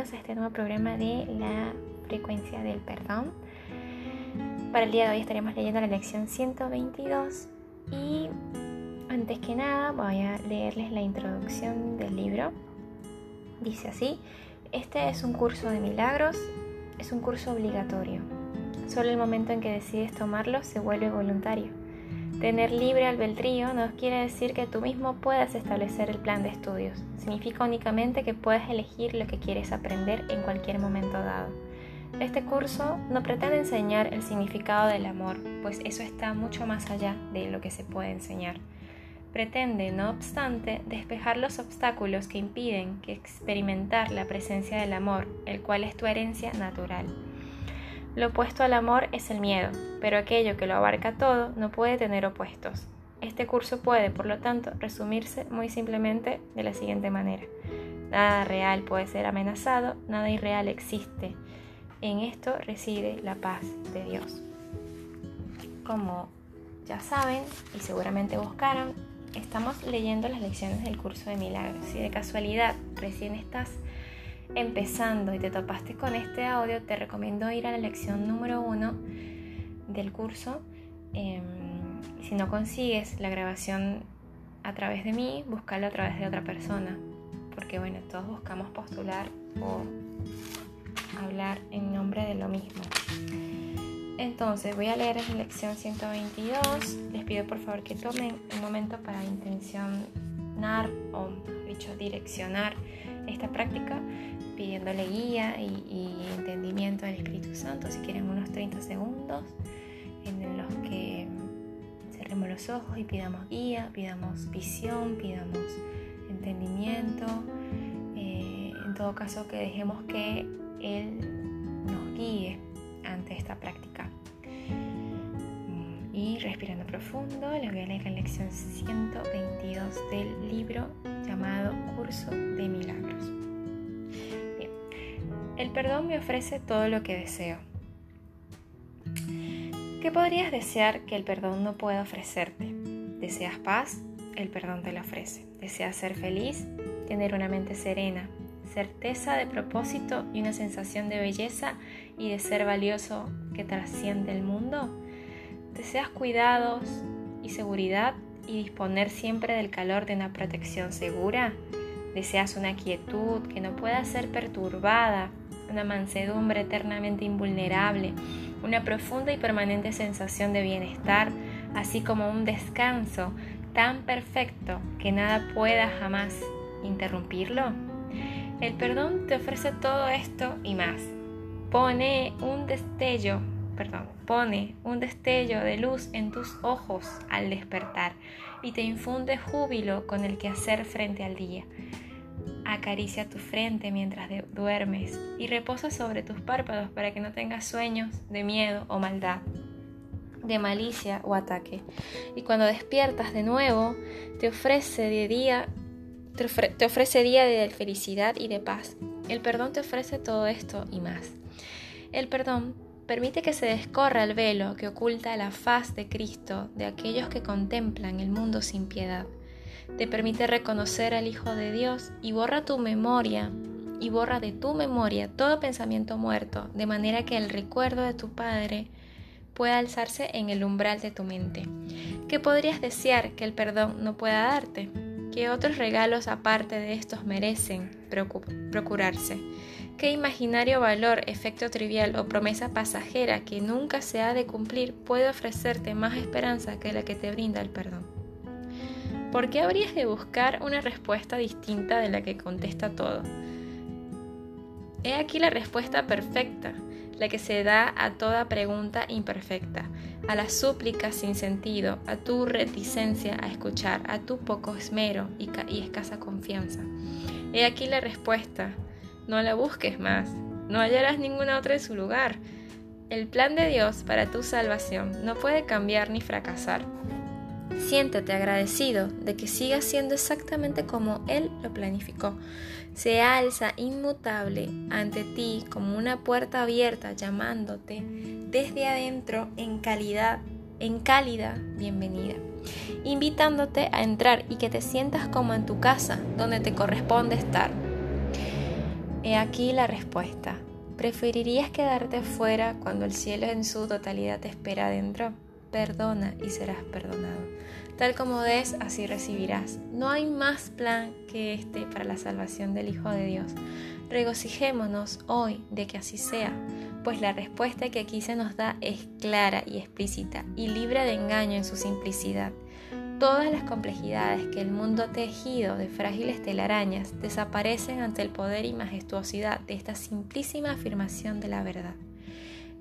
a este nuevo programa de la frecuencia del perdón. Para el día de hoy estaremos leyendo la lección 122 y antes que nada voy a leerles la introducción del libro. Dice así, este es un curso de milagros, es un curso obligatorio. Solo el momento en que decides tomarlo se vuelve voluntario. Tener libre albedrío no quiere decir que tú mismo puedas establecer el plan de estudios. Significa únicamente que puedes elegir lo que quieres aprender en cualquier momento dado. Este curso no pretende enseñar el significado del amor, pues eso está mucho más allá de lo que se puede enseñar. Pretende, no obstante, despejar los obstáculos que impiden que experimentar la presencia del amor, el cual es tu herencia natural. Lo opuesto al amor es el miedo, pero aquello que lo abarca todo no puede tener opuestos. Este curso puede, por lo tanto, resumirse muy simplemente de la siguiente manera. Nada real puede ser amenazado, nada irreal existe. En esto reside la paz de Dios. Como ya saben y seguramente buscaron, estamos leyendo las lecciones del curso de milagros. Si de casualidad recién estás empezando y te topaste con este audio, te recomiendo ir a la lección número uno del curso. Em, si no consigues la grabación a través de mí, búscalo a través de otra persona. Porque bueno, todos buscamos postular o hablar en nombre de lo mismo. Entonces voy a leer la lección 122. Les pido por favor que tomen un momento para intencionar o dicho direccionar esta práctica pidiéndole guía y, entendimiento al Espíritu Santo, si quieren unos 30 segundos en los que cerremos los ojos y pidamos guía, pidamos visión, pidamos entendimiento, eh, en todo caso que dejemos que Él nos guíe ante esta práctica. Mm, y respirando profundo, les voy a leer la lección 122 del libro Curso de Milagros. El perdón me ofrece todo lo que deseo. ¿Qué podrías desear que el perdón no pueda ofrecerte? ¿Deseas paz? El perdón te la ofrece. ¿Deseas ser feliz? Tener una mente serena, certeza de propósito y una sensación de belleza y de ser valioso que trasciende el mundo? ¿Deseas cuidados y seguridad y disponer siempre del calor de una protección segura? ¿Deseas una quietud que no pueda ser perturbada una mansedumbre eternamente invulnerable, una profunda y permanente sensación de bienestar, así como un descanso tan perfecto que nada pueda jamás interrumpirlo? El perdón te ofrece todo esto y más. Pone un destello, pone un destello de luz en tus ojos al despertar y te infunde júbilo con el que hacer frente al día. Acaricia tu frente mientras duermes y reposa sobre tus párpados para que no tengas sueños de miedo o maldad, de malicia o ataque. Y cuando despiertas de nuevo, te ofrece día te ofrece día de felicidad y de paz. El perdón te ofrece todo esto y más. El perdón permite que se descorra el velo que oculta la faz de Cristo de aquellos que contemplan el mundo sin piedad te permite reconocer al Hijo de Dios y borra tu memoria y borra de tu memoria todo pensamiento muerto, de manera que el recuerdo de tu Padre pueda alzarse en el umbral de tu mente. ¿Qué podrías desear que el perdón no pueda darte? ¿Qué otros regalos aparte de estos merecen procurarse? ¿Qué imaginario valor, efecto trivial o promesa pasajera que nunca se ha de cumplir puede ofrecerte más esperanza que la que te brinda el perdón? ¿por qué habrías de buscar una respuesta distinta de la que contesta todo? He aquí la respuesta perfecta, la que se da a toda pregunta imperfecta, a la súplica sin sentido, a tu reticencia a escuchar, a tu poco esmero y, y escasa confianza. He aquí la respuesta, no la busques más, no hallarás ninguna otra en su lugar. El plan de Dios para tu salvación no puede cambiar ni fracasar. Siéntete agradecido de que siga siendo exactamente como Él lo planificó. Se alza inmutable ante ti como una puerta abierta llamándote desde adentro en calidad, en cálida bienvenida, invitándote a entrar y que te sientas como en tu casa donde te corresponde estar. He aquí la respuesta. ¿Preferirías quedarte fuera cuando el cielo en su totalidad te espera adentro? Perdona y serás perdonado. Tal como des, así recibirás. No hay más plan que este para la salvación del Hijo de Dios. Regocijémonos hoy de que así sea, pues la respuesta que aquí se nos da es clara y explícita y libre de engaño en su simplicidad. Todas las complejidades que el mundo tejido de frágiles telarañas desaparecen ante el poder y majestuosidad de esta simplísima afirmación de la verdad.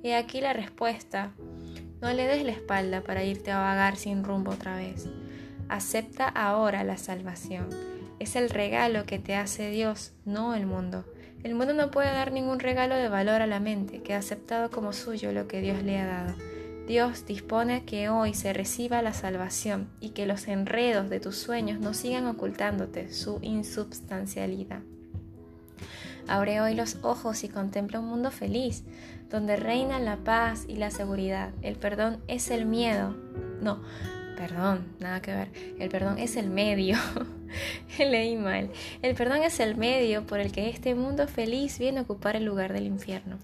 He aquí la respuesta. No le des la espalda para irte a vagar sin rumbo otra vez. Acepta ahora la salvación. Es el regalo que te hace Dios, no el mundo. El mundo no puede dar ningún regalo de valor a la mente que ha aceptado como suyo lo que Dios le ha dado. Dios dispone que hoy se reciba la salvación y que los enredos de tus sueños no sigan ocultándote su insubstancialidad. Abre hoy los ojos y contempla un mundo feliz, donde reina la paz y la seguridad. El perdón es el miedo. No, perdón, nada que ver. El perdón es el medio. Leí mal. El perdón es el medio por el que este mundo feliz viene a ocupar el lugar del infierno.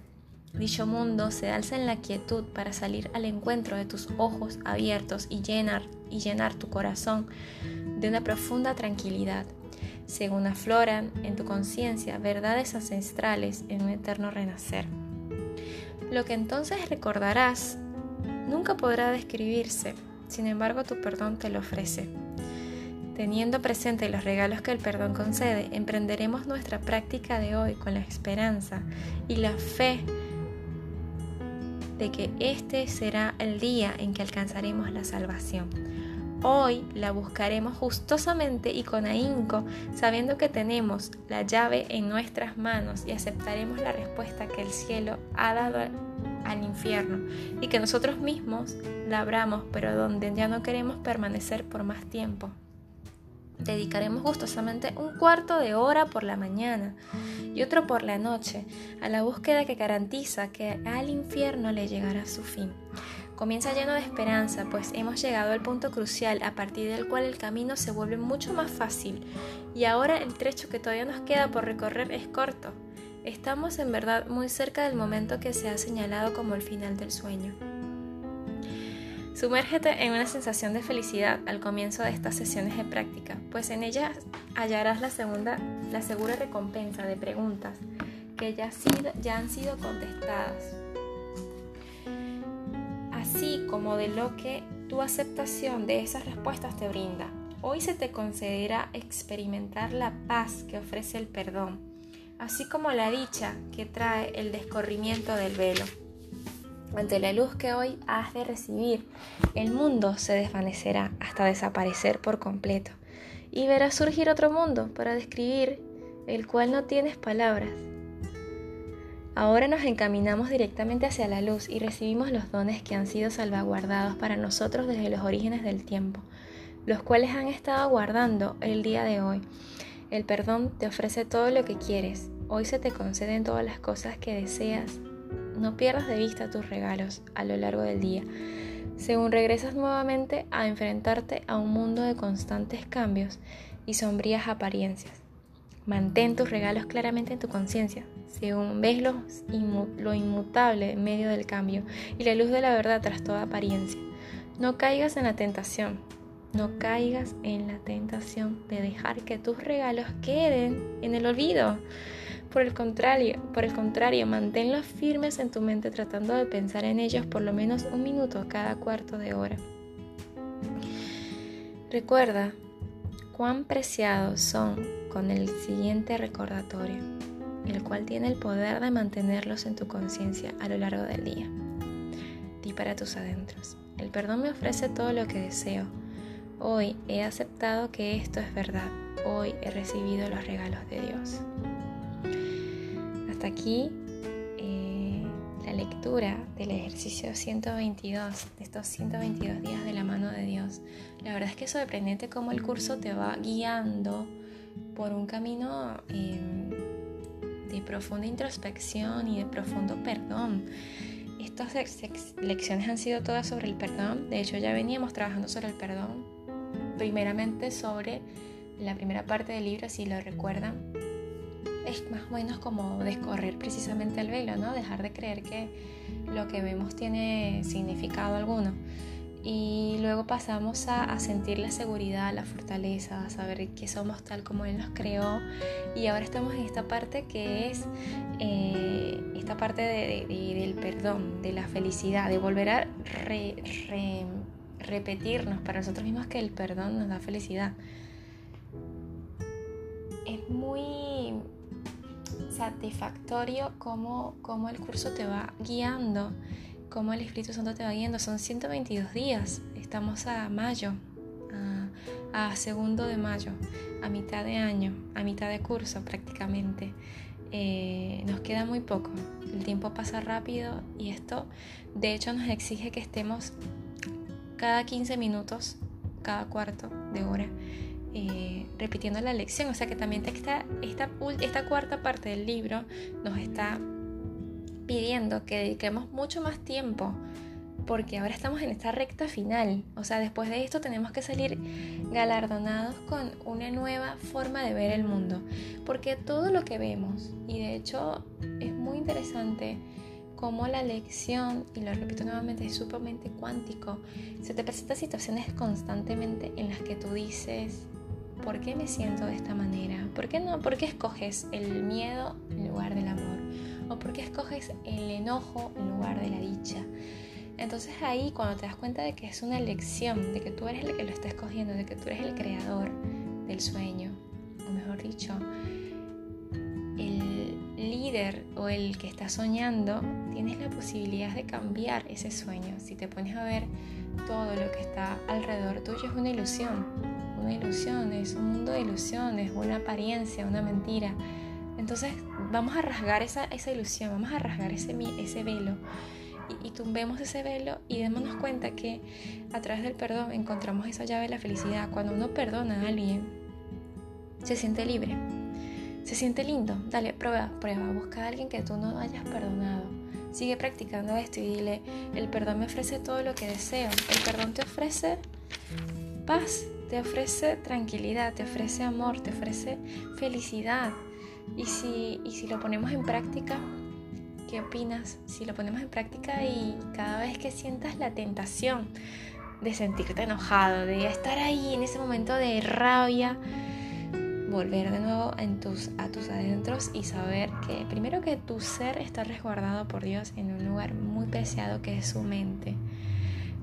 Dicho mundo se alza en la quietud para salir al encuentro de tus ojos abiertos y llenar, y llenar tu corazón de una profunda tranquilidad, según afloran en tu conciencia verdades ancestrales en un eterno renacer. Lo que entonces recordarás nunca podrá describirse, sin embargo tu perdón te lo ofrece. Teniendo presente los regalos que el perdón concede, emprenderemos nuestra práctica de hoy con la esperanza y la fe de que este será el día en que alcanzaremos la salvación. Hoy la buscaremos gustosamente y con ahínco, sabiendo que tenemos la llave en nuestras manos y aceptaremos la respuesta que el cielo ha dado al infierno y que nosotros mismos labramos, pero donde ya no queremos permanecer por más tiempo. Dedicaremos gustosamente un cuarto de hora por la mañana y otro por la noche a la búsqueda que garantiza que al infierno le llegará su fin. Comienza lleno de esperanza, pues hemos llegado al punto crucial a partir del cual el camino se vuelve mucho más fácil y ahora el trecho que todavía nos queda por recorrer es corto. Estamos en verdad muy cerca del momento que se ha señalado como el final del sueño. Sumérgete en una sensación de felicidad al comienzo de estas sesiones de práctica, pues en ellas hallarás la, segunda, la segura recompensa de preguntas que ya, ya han sido contestadas, así como de lo que tu aceptación de esas respuestas te brinda. Hoy se te concederá experimentar la paz que ofrece el perdón, así como la dicha que trae el descorrimiento del velo. Ante la luz que hoy has de recibir, el mundo se desvanecerá hasta desaparecer por completo y verás surgir otro mundo para describir el cual no tienes palabras. Ahora nos encaminamos directamente hacia la luz y recibimos los dones que han sido salvaguardados para nosotros desde los orígenes del tiempo, los cuales han estado guardando el día de hoy. El perdón te ofrece todo lo que quieres. Hoy se te conceden todas las cosas que deseas no pierdas de vista tus regalos a lo largo del día, según regresas nuevamente a enfrentarte a un mundo de constantes cambios y sombrías apariencias. Mantén tus regalos claramente en tu conciencia, según ves lo, inmutable en medio del cambio y la luz de la verdad tras toda apariencia. No caigas en la tentación, no caigas en la tentación de dejar que tus regalos queden en el olvido. Por el contrario, por manténlos firmes en tu mente tratando de pensar en ellos por lo menos un minuto cada cuarto de hora. Recuerda cuán preciados son con el siguiente recordatorio, el cual tiene el poder de mantenerlos en tu conciencia a lo largo del día. Di para tus adentros. El perdón me ofrece todo lo que deseo. Hoy he aceptado que esto es verdad. Hoy he recibido los regalos de Dios hasta aquí eh, la lectura del ejercicio 122, de estos 122 días de la mano de Dios. La verdad es que es sorprendente cómo el curso te va guiando por un camino em, de profunda introspección y de profundo perdón. Estas lecciones han sido todas sobre el perdón. De hecho, ya veníamos trabajando sobre el perdón. Primeramente sobre la primera parte del libro, si lo recuerdan, es más o menos como descorrer precisamente el velo, ¿no? Dejar de creer que lo que vemos tiene significado alguno. Y luego pasamos a, sentir la seguridad, la fortaleza, a saber que somos tal como Él nos creó. Y ahora estamos en esta parte que es eh, esta parte del perdón, de la felicidad, de volver a repetirnos para nosotros mismos que el perdón nos da felicidad. Es muy satisfactorio cómo, cómo el curso te va guiando cómo el Espíritu Santo te va guiando. Son 122 días, estamos a mayo, a, segundo de mayo, a mitad de año, a mitad de curso prácticamente. Eh, nos queda muy poco, el tiempo pasa rápido y esto de hecho nos exige que estemos cada 15 minutos, cada cuarto de hora, eh, repitiendo la lección. O sea que también esta, esta, esta cuarta parte del libro nos está pidiendo que dediquemos mucho más tiempo porque ahora estamos en esta recta final. O sea, después de esto tenemos que salir galardonados con una nueva forma de ver el mundo. Porque todo lo que vemos, y de hecho es muy interesante cómo la lección, y lo repito nuevamente, es sumamente cuántico, se te presentan situaciones constantemente en las que tú dices, ¿por qué me siento de esta manera? ¿Por qué no? ¿Por qué escoges el miedo en lugar del amor? o por qué escoges el enojo en lugar de la dicha. Entonces ahí cuando te das cuenta de que es una elección, de que tú eres el que lo está escogiendo, de que tú eres el creador del sueño, o mejor dicho, el líder o el que está soñando, tienes la posibilidad de cambiar ese sueño. Si te pones a ver todo lo que está alrededor tuyo es una ilusión, una ilusión, es un mundo de ilusiones, una apariencia, una mentira. Entonces vamos a rasgar esa, esa ilusión, vamos a rasgar ese, ese velo y, tumbemos ese velo y démonos cuenta que a través del perdón encontramos esa llave de la felicidad. Cuando uno perdona a alguien, se siente libre, se siente lindo. Dale, prueba, prueba, busca a alguien que tú no hayas perdonado. Sigue practicando esto y dile, el perdón me ofrece todo lo que deseo. El perdón te ofrece paz, te ofrece tranquilidad, te ofrece amor, te ofrece felicidad. Y si, y si lo ponemos en práctica, ¿qué opinas? Si lo ponemos en práctica y cada vez que sientas la tentación de sentirte enojado, de estar ahí en ese momento de rabia, volver de nuevo a tus adentros y saber que primero que tu ser está resguardado por Dios en un lugar muy preciado que es su mente,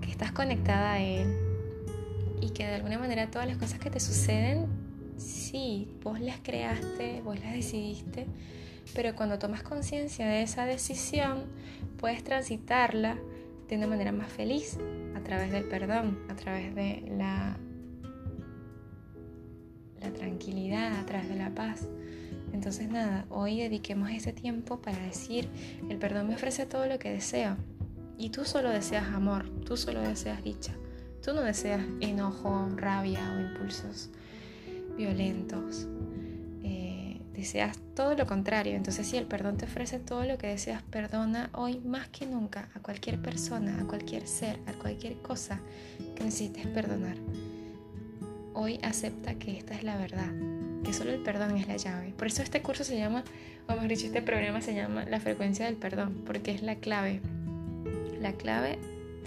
que estás conectada a Él y que de alguna manera todas las cosas que te suceden sí, vos las creaste, vos las decidiste, pero cuando tomas conciencia de esa decisión, puedes transitarla de una manera más feliz, a través del perdón, a través de la, tranquilidad, a través de la paz. Entonces nada, hoy dediquemos ese tiempo para decir, el perdón me ofrece todo lo que deseo. Y tú solo deseas amor, tú solo deseas dicha, tú no deseas enojo, rabia o impulsos violentos. Eh, deseas todo lo contrario. Entonces si el perdón te ofrece todo lo que deseas, perdona hoy más que nunca a cualquier persona, a cualquier ser, a cualquier cosa que necesites perdonar. Hoy acepta que esta es la verdad, que solo el perdón es la llave. Por eso este curso se llama, o mejor dicho, este programa se llama La frecuencia del perdón, porque es la clave. La clave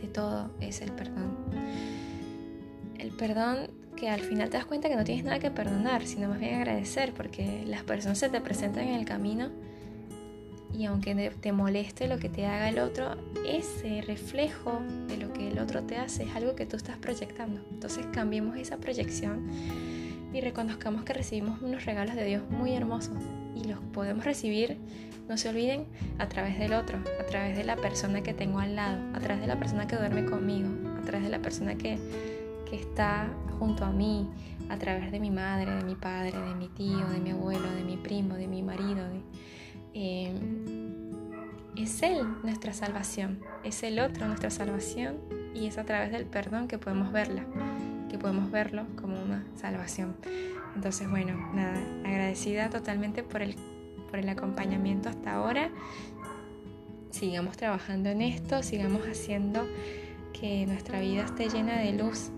de todo es el perdón. El perdón que al final te das cuenta que no tienes nada que perdonar, sino más bien agradecer, porque las personas se te presentan en el camino y aunque te moleste lo que te haga el otro, ese reflejo de lo que el otro te hace es algo que tú estás proyectando. Entonces cambiemos esa proyección y reconozcamos que recibimos unos regalos de Dios muy hermosos y los podemos recibir, no se olviden, a través del otro, a través de la persona que tengo al lado, a través de la persona que duerme conmigo, a través de la persona que que está junto a mí a través de mi madre, de mi padre, de mi tío, de mi abuelo, de mi primo, de mi marido. Eh, es Él nuestra salvación, es el otro nuestra salvación y es a través del perdón que podemos verla, que podemos verlo como una salvación. Entonces, bueno, nada, agradecida totalmente por el, por el acompañamiento hasta ahora. Sigamos trabajando en esto, sigamos haciendo que nuestra vida esté llena de luz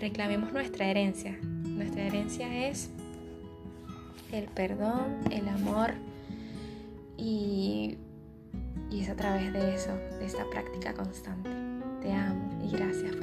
reclamemos nuestra herencia. Nuestra herencia es el perdón, el amor y, y es a través de eso, de esta práctica constante. Te amo y gracias